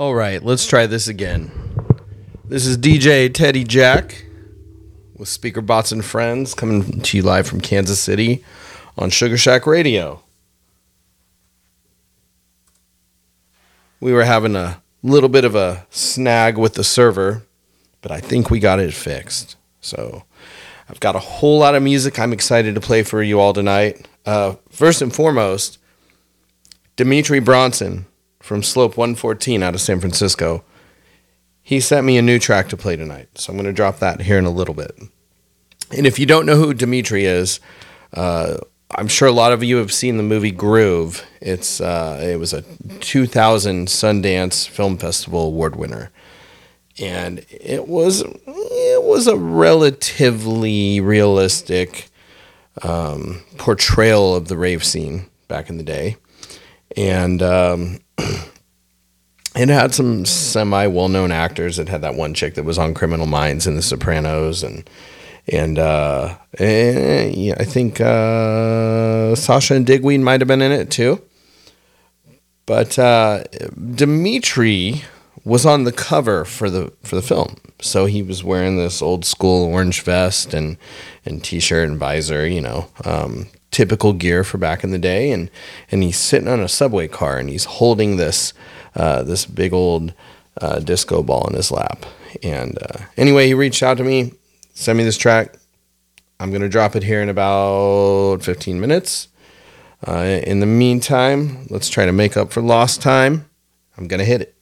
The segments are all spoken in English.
All right, let's try this again. This is DJ Teddy Jack with Speaker Bots and Friends coming to you live from Kansas City on Sugar Shack Radio. We were having a little bit of a snag with the server, but I think we got it fixed. So I've got a whole lot of music I'm excited to play for you all tonight. Uh, first and foremost, Dimitri Bronson from Slope 114 out of San Francisco. He sent me a new track to play tonight, so I'm going to drop that here in a little bit. And if you don't know who Dimitri is, uh, I'm sure a lot of you have seen the movie Groove. It's uh, it was a 2000 Sundance Film Festival award winner, and it was it was a relatively realistic um, portrayal of the rave scene back in the day, and um, it had some semi well known actors. It had that one chick that was on Criminal Minds and The Sopranos, and and uh, eh, yeah, I think uh, Sasha and Digweed might have been in it too. But uh, Dimitri was on the cover for the for the film, so he was wearing this old school orange vest and and t shirt and visor, you know, um, typical gear for back in the day, and and he's sitting on a subway car and he's holding this uh, this big old uh, disco ball in his lap. And uh, anyway, he reached out to me send me this track. I'm to drop it here in about 15 minutes. Uh, in the meantime, let's try to make up for lost time. I'm to hit it.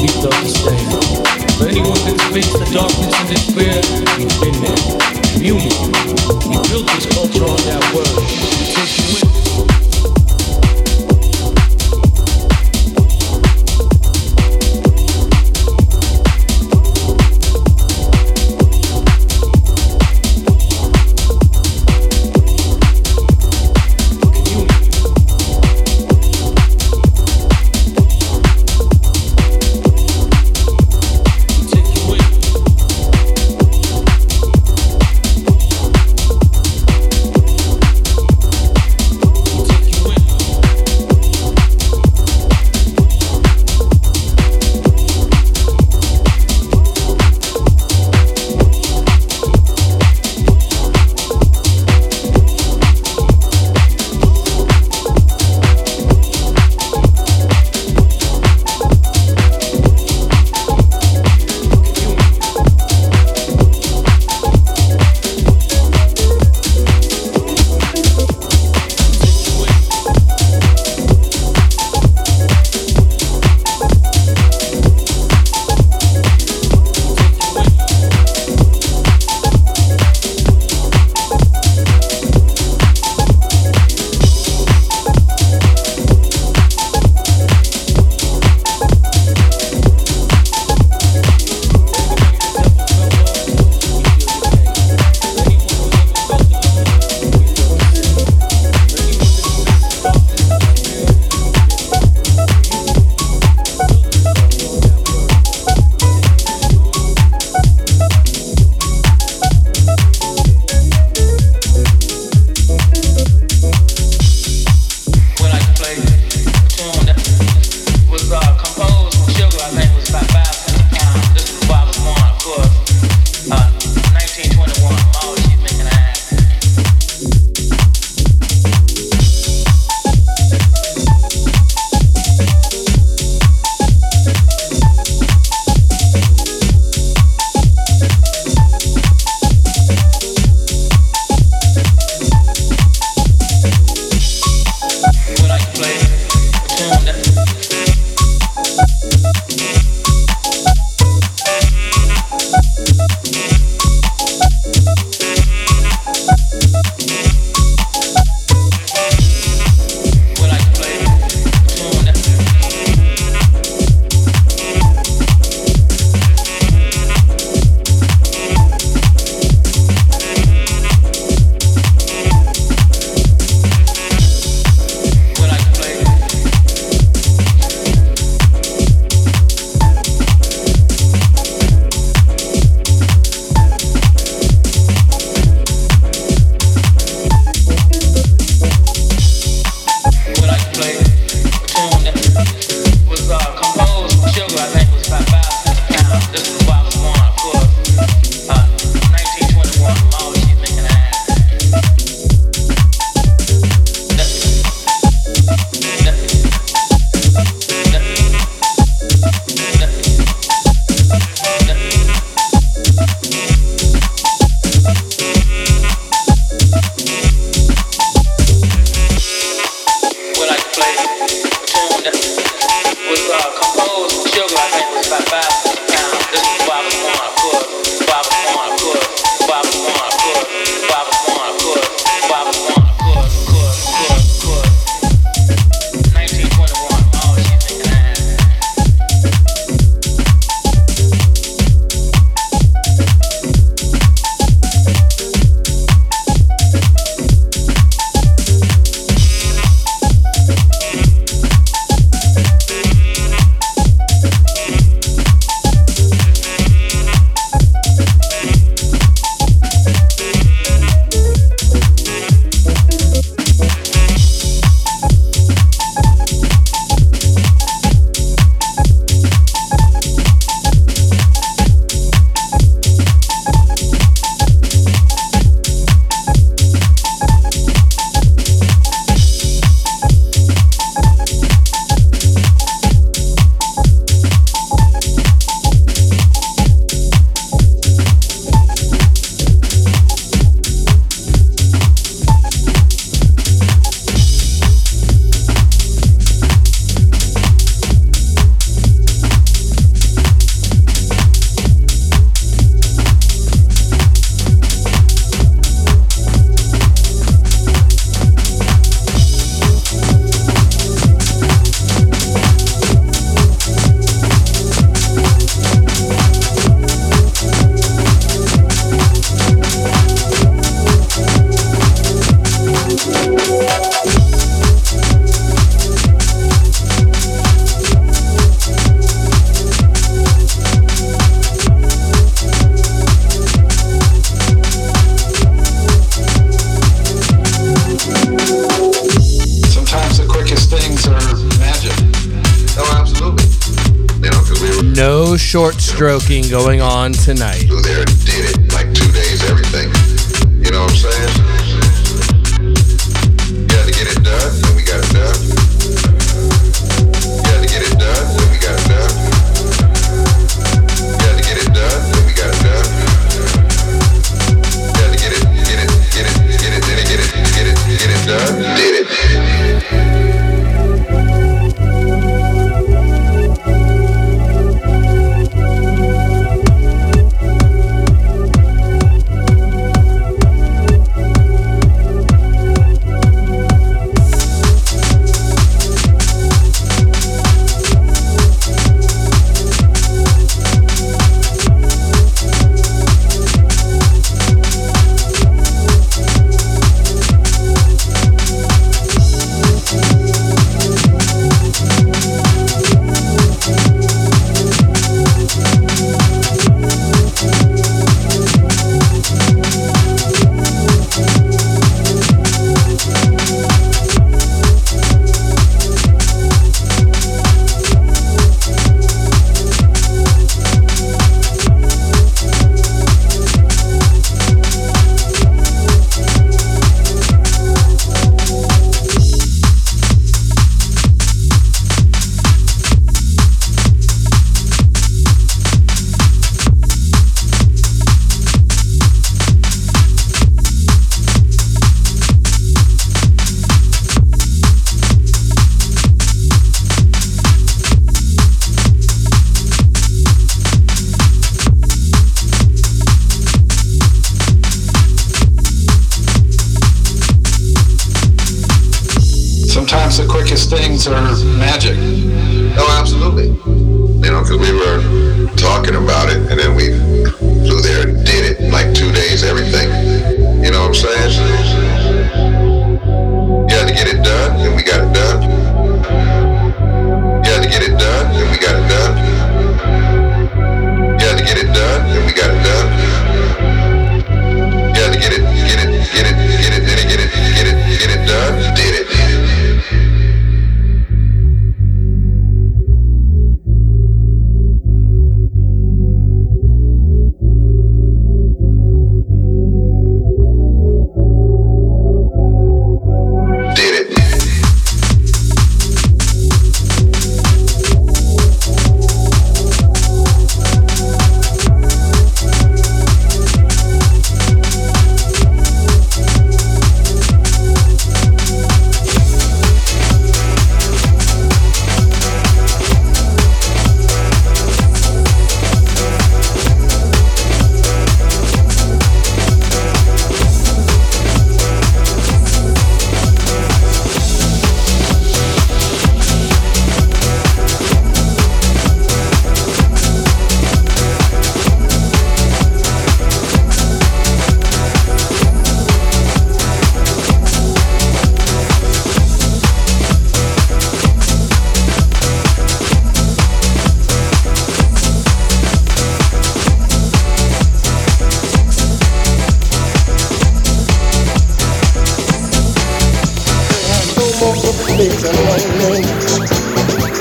leaves us the same. For anyone that faced the darkness and despair, we've been there. stroking going on tonight.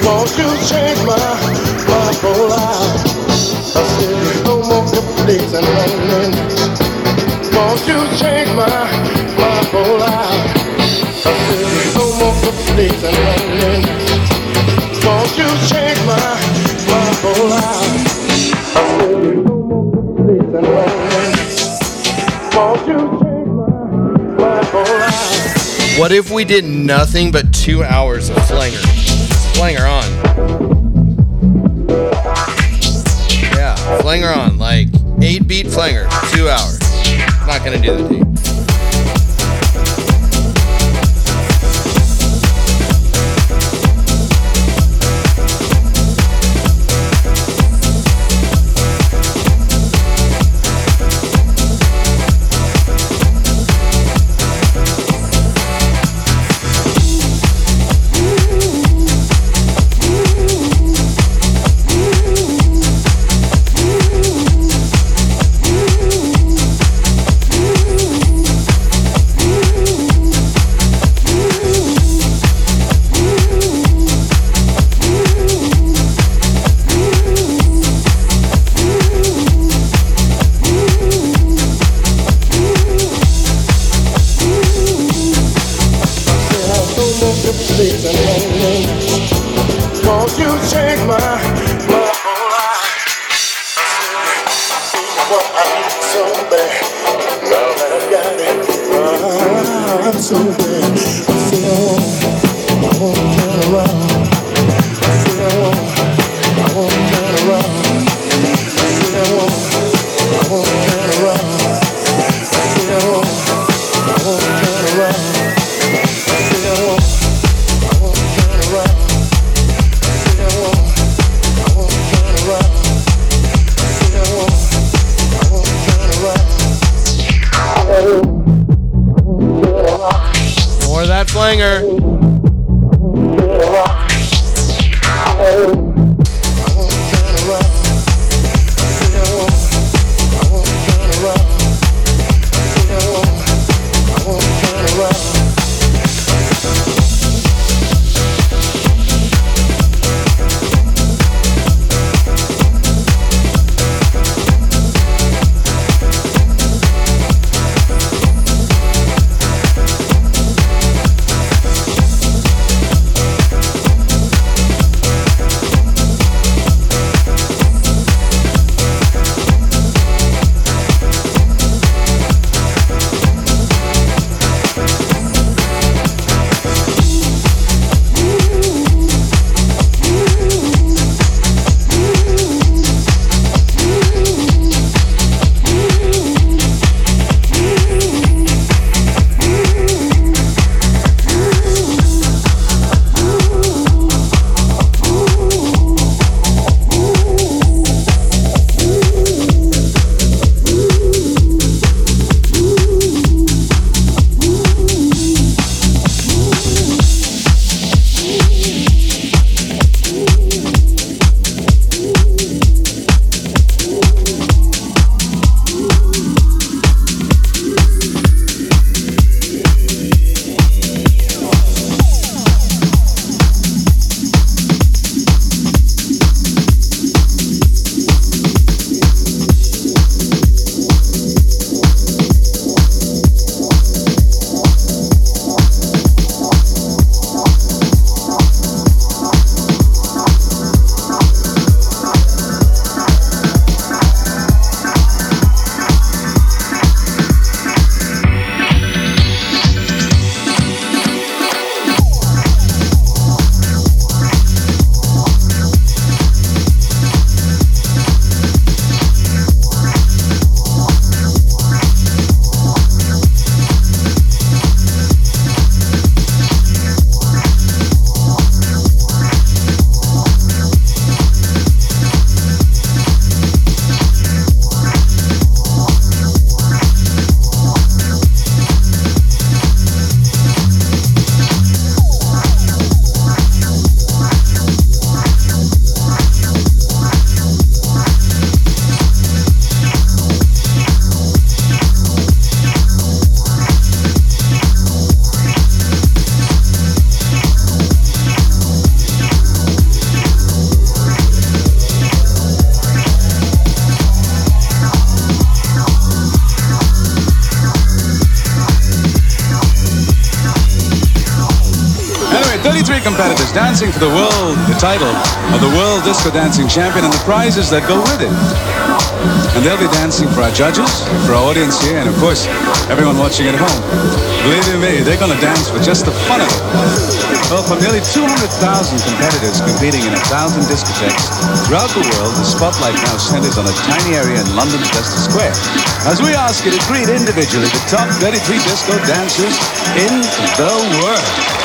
won't you change my, my whole life? I said, no more and. Won't you change my, my whole life? I said, no more and. Won't you change my, my whole life? I said, no more and. Won't you change my, my whole life? What if we did nothing but two hours of Flanger? Flanger on. Yeah, Flanger on, like eight beat Flanger, two hours. Not gonna do the tape. Dancing for the world, the title of the World Disco Dancing Champion and the prizes that go with it. And they'll be dancing for our judges, for our audience here, and of course, everyone watching at home. Believe me, they're going to dance for just the fun of it. Well, from nearly 200,000 competitors competing in a thousand discotheques throughout the world, the spotlight now centers on a tiny area in London's Leicester Square. As we ask you to greet individually the top 33 disco dancers in the world.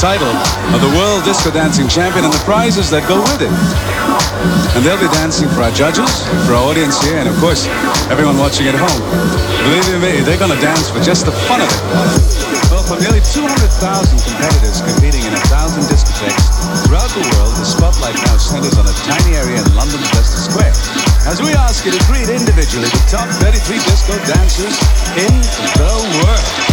Title of the World Disco Dancing Champion and the prizes that go with it. And they'll be dancing for our judges, for our audience here, and of course, everyone watching at home. Believe me, they're going to dance for just the fun of it. Well, from nearly 200,000 competitors competing in a thousand discotheques throughout the world, the spotlight now centers on a tiny area in London's Leicester Square. As we ask you to greet individually the top 33 disco dancers in the world.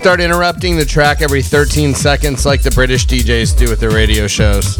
Start interrupting the track every 13 seconds like the British DJs do with their radio shows.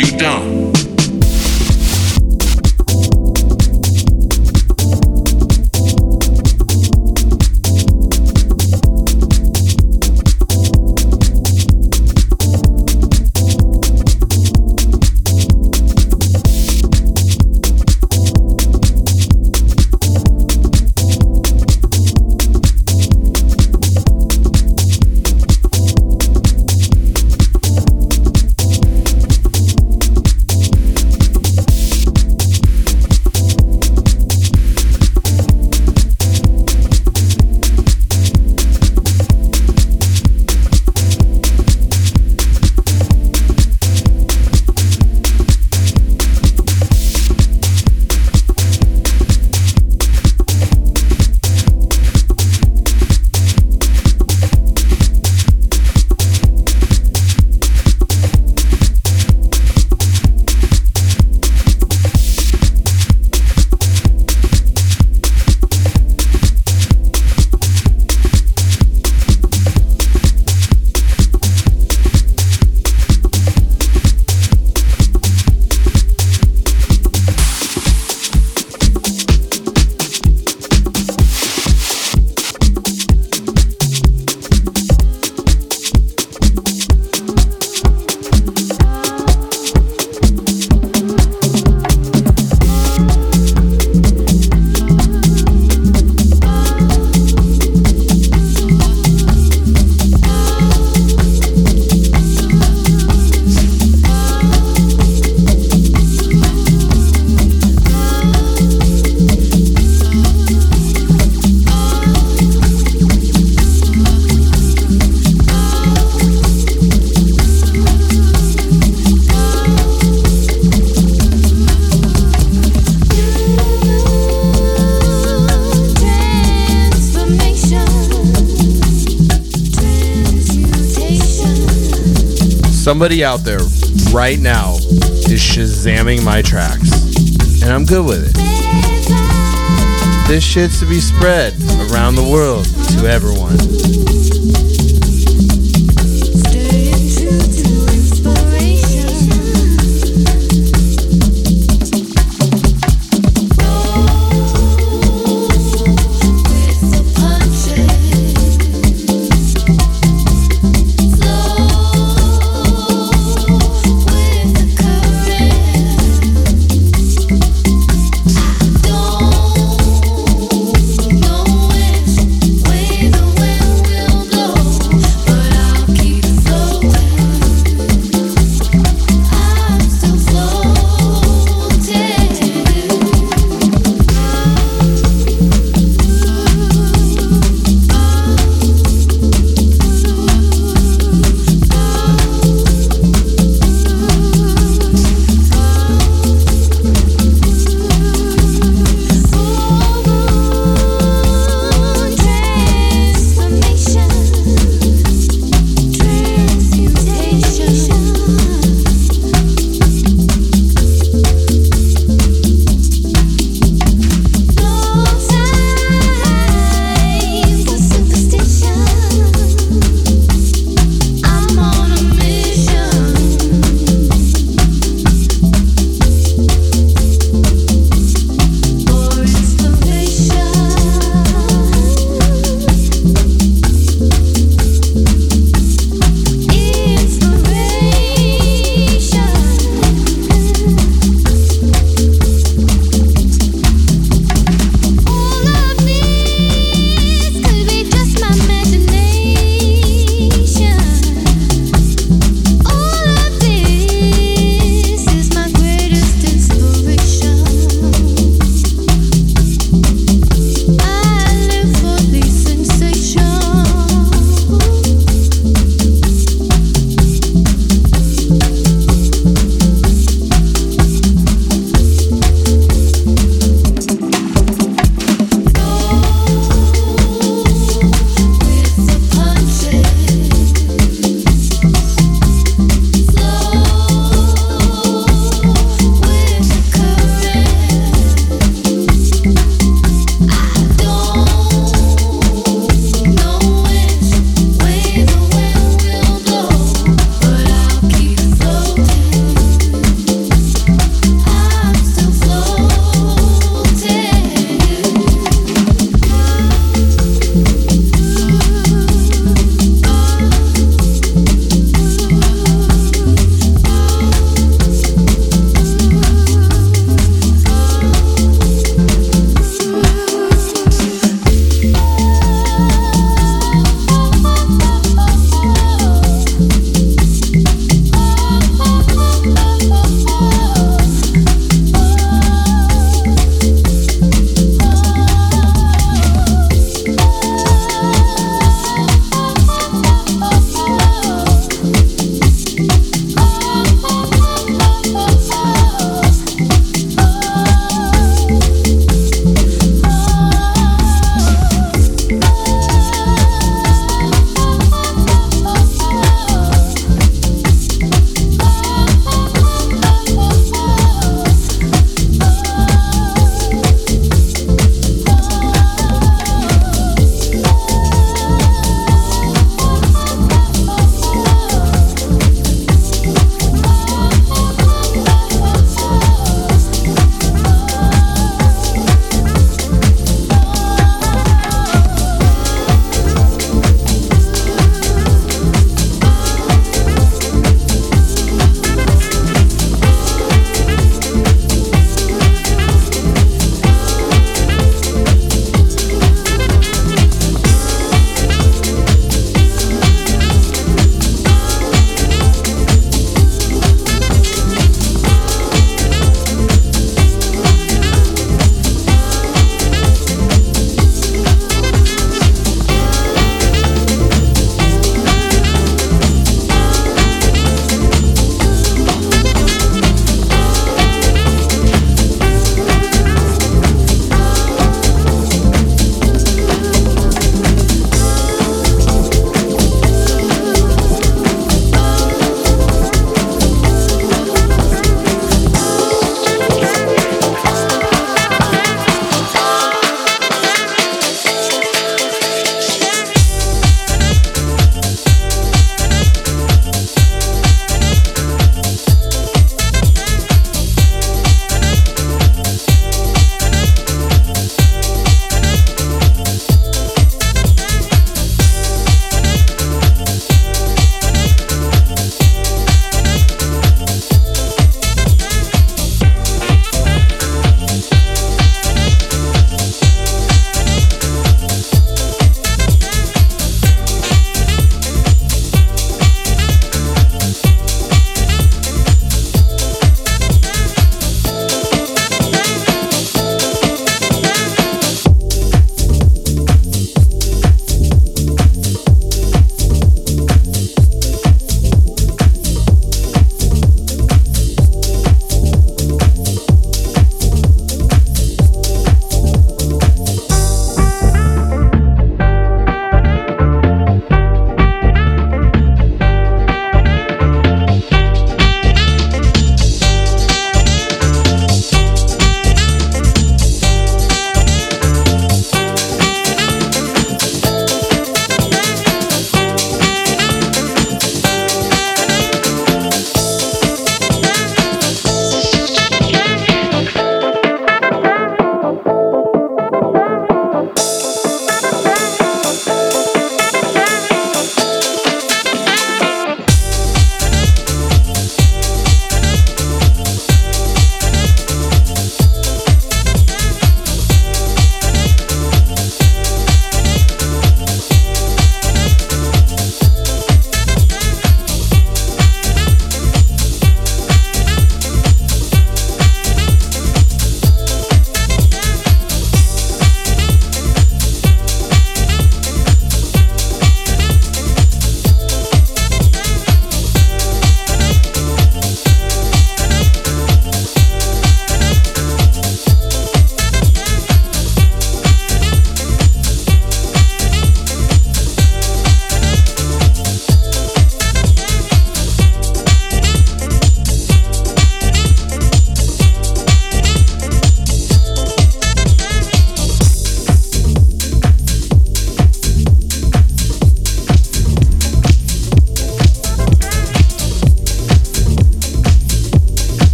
You don't. Somebody out there right now is shazamming my tracks, and I'm good with it. This shit's to be spread around the world to everyone.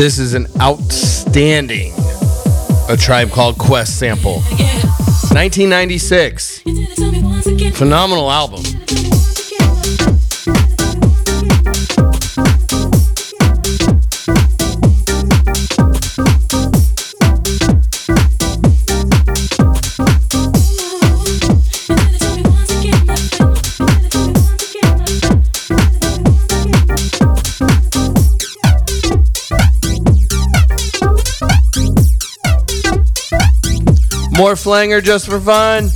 This is an outstanding A Tribe Called Quest sample. 1996. Phenomenal album. More flanger just for fun.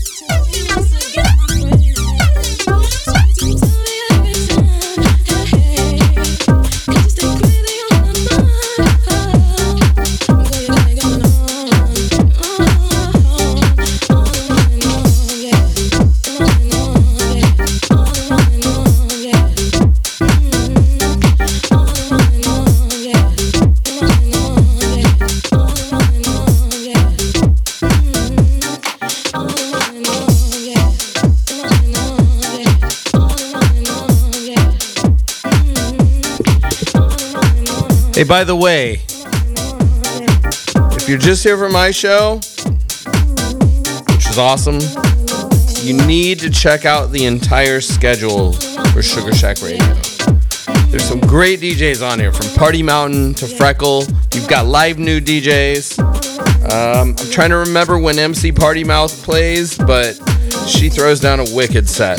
Hey, by the way, if you're just here for my show, which is awesome, you need to check out the entire schedule for Sugar Shack Radio. There's some great DJs on here, from Party Mountain to Freckle. You've got live new DJs. Um, I'm trying to remember when MC Party Mouth plays, but she throws down a wicked set.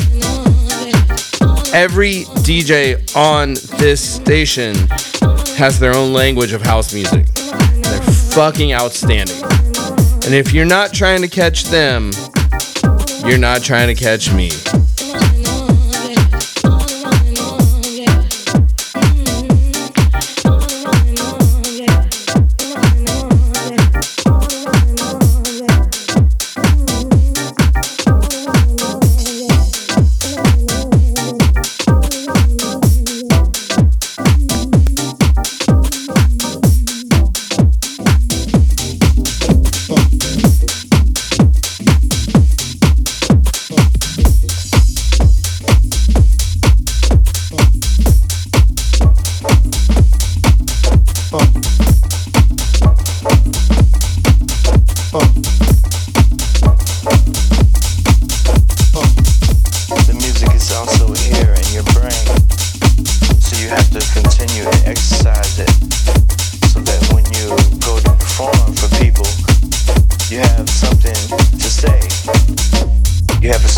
Every DJ on this station has their own language of house music. They're fucking outstanding. And if you're not trying to catch them, you're not trying to catch me.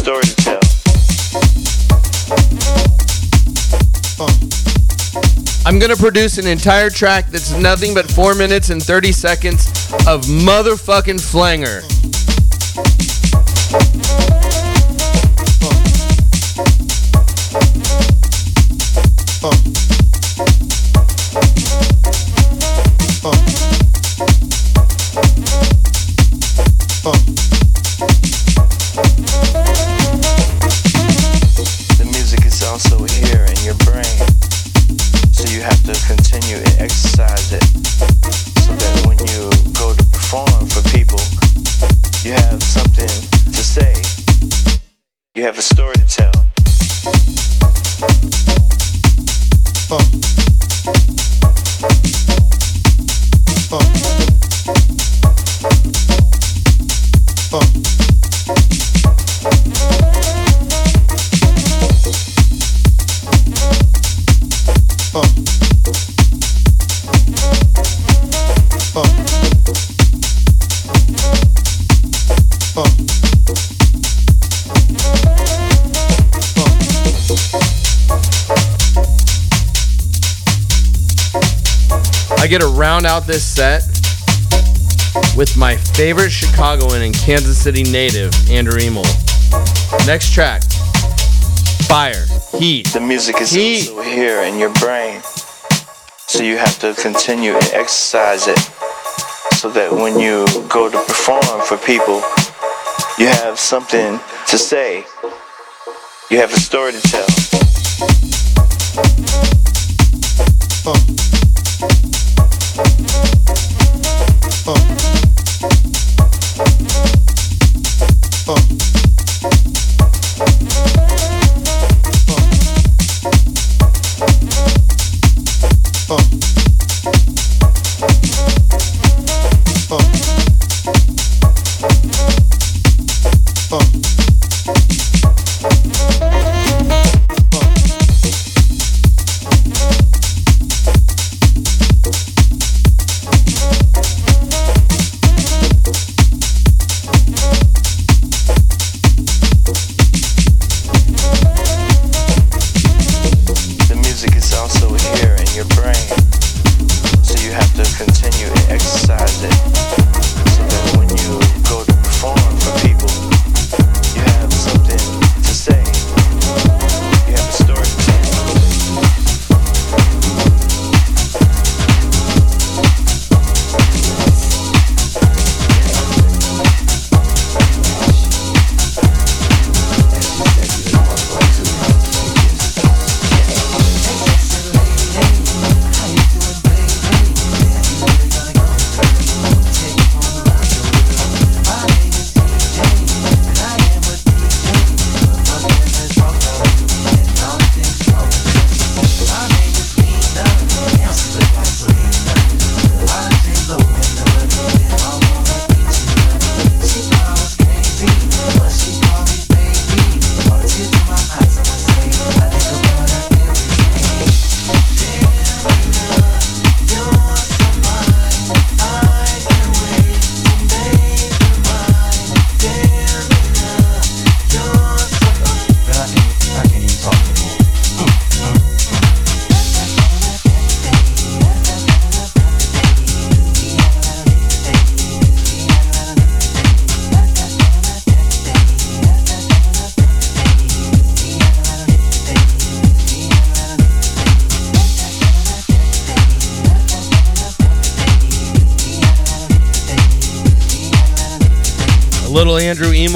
Story to tell. I'm gonna produce an entire track that's nothing but four minutes and 30 seconds of motherfucking flanger. Round out this set with my favorite Chicagoan and Kansas City native, Andrew Emil. Next track Fire, Heat. The music is Heat. also here in your brain. So you have to continue and exercise it. So that when you go to perform for people, you have something to say. You have a story to tell.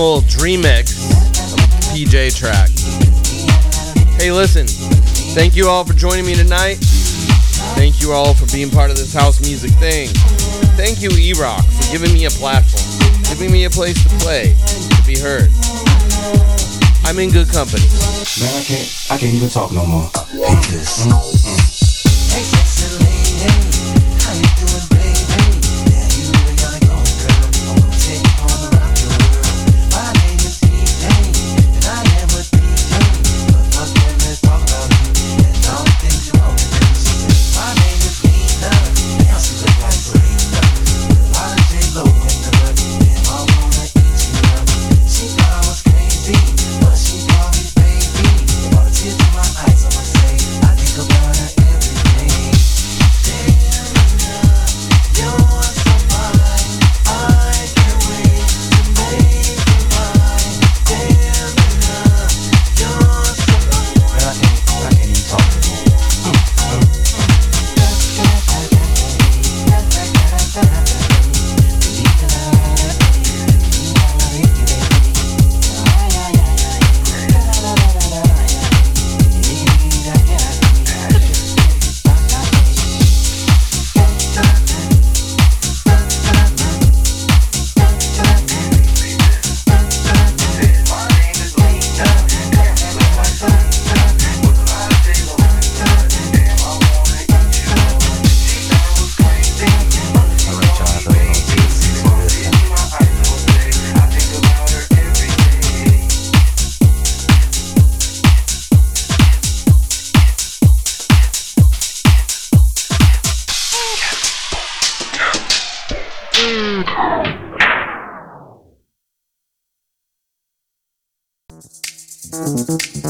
Emil Dreamix PJ track. Hey, listen. Thank you all for joining me tonight. Thank you all for being part of this house music thing. Thank you, E Rock, for giving me a platform, giving me a place to play, to be heard. I'm in good company. Man, I can't, I can't even talk no more. Hate this.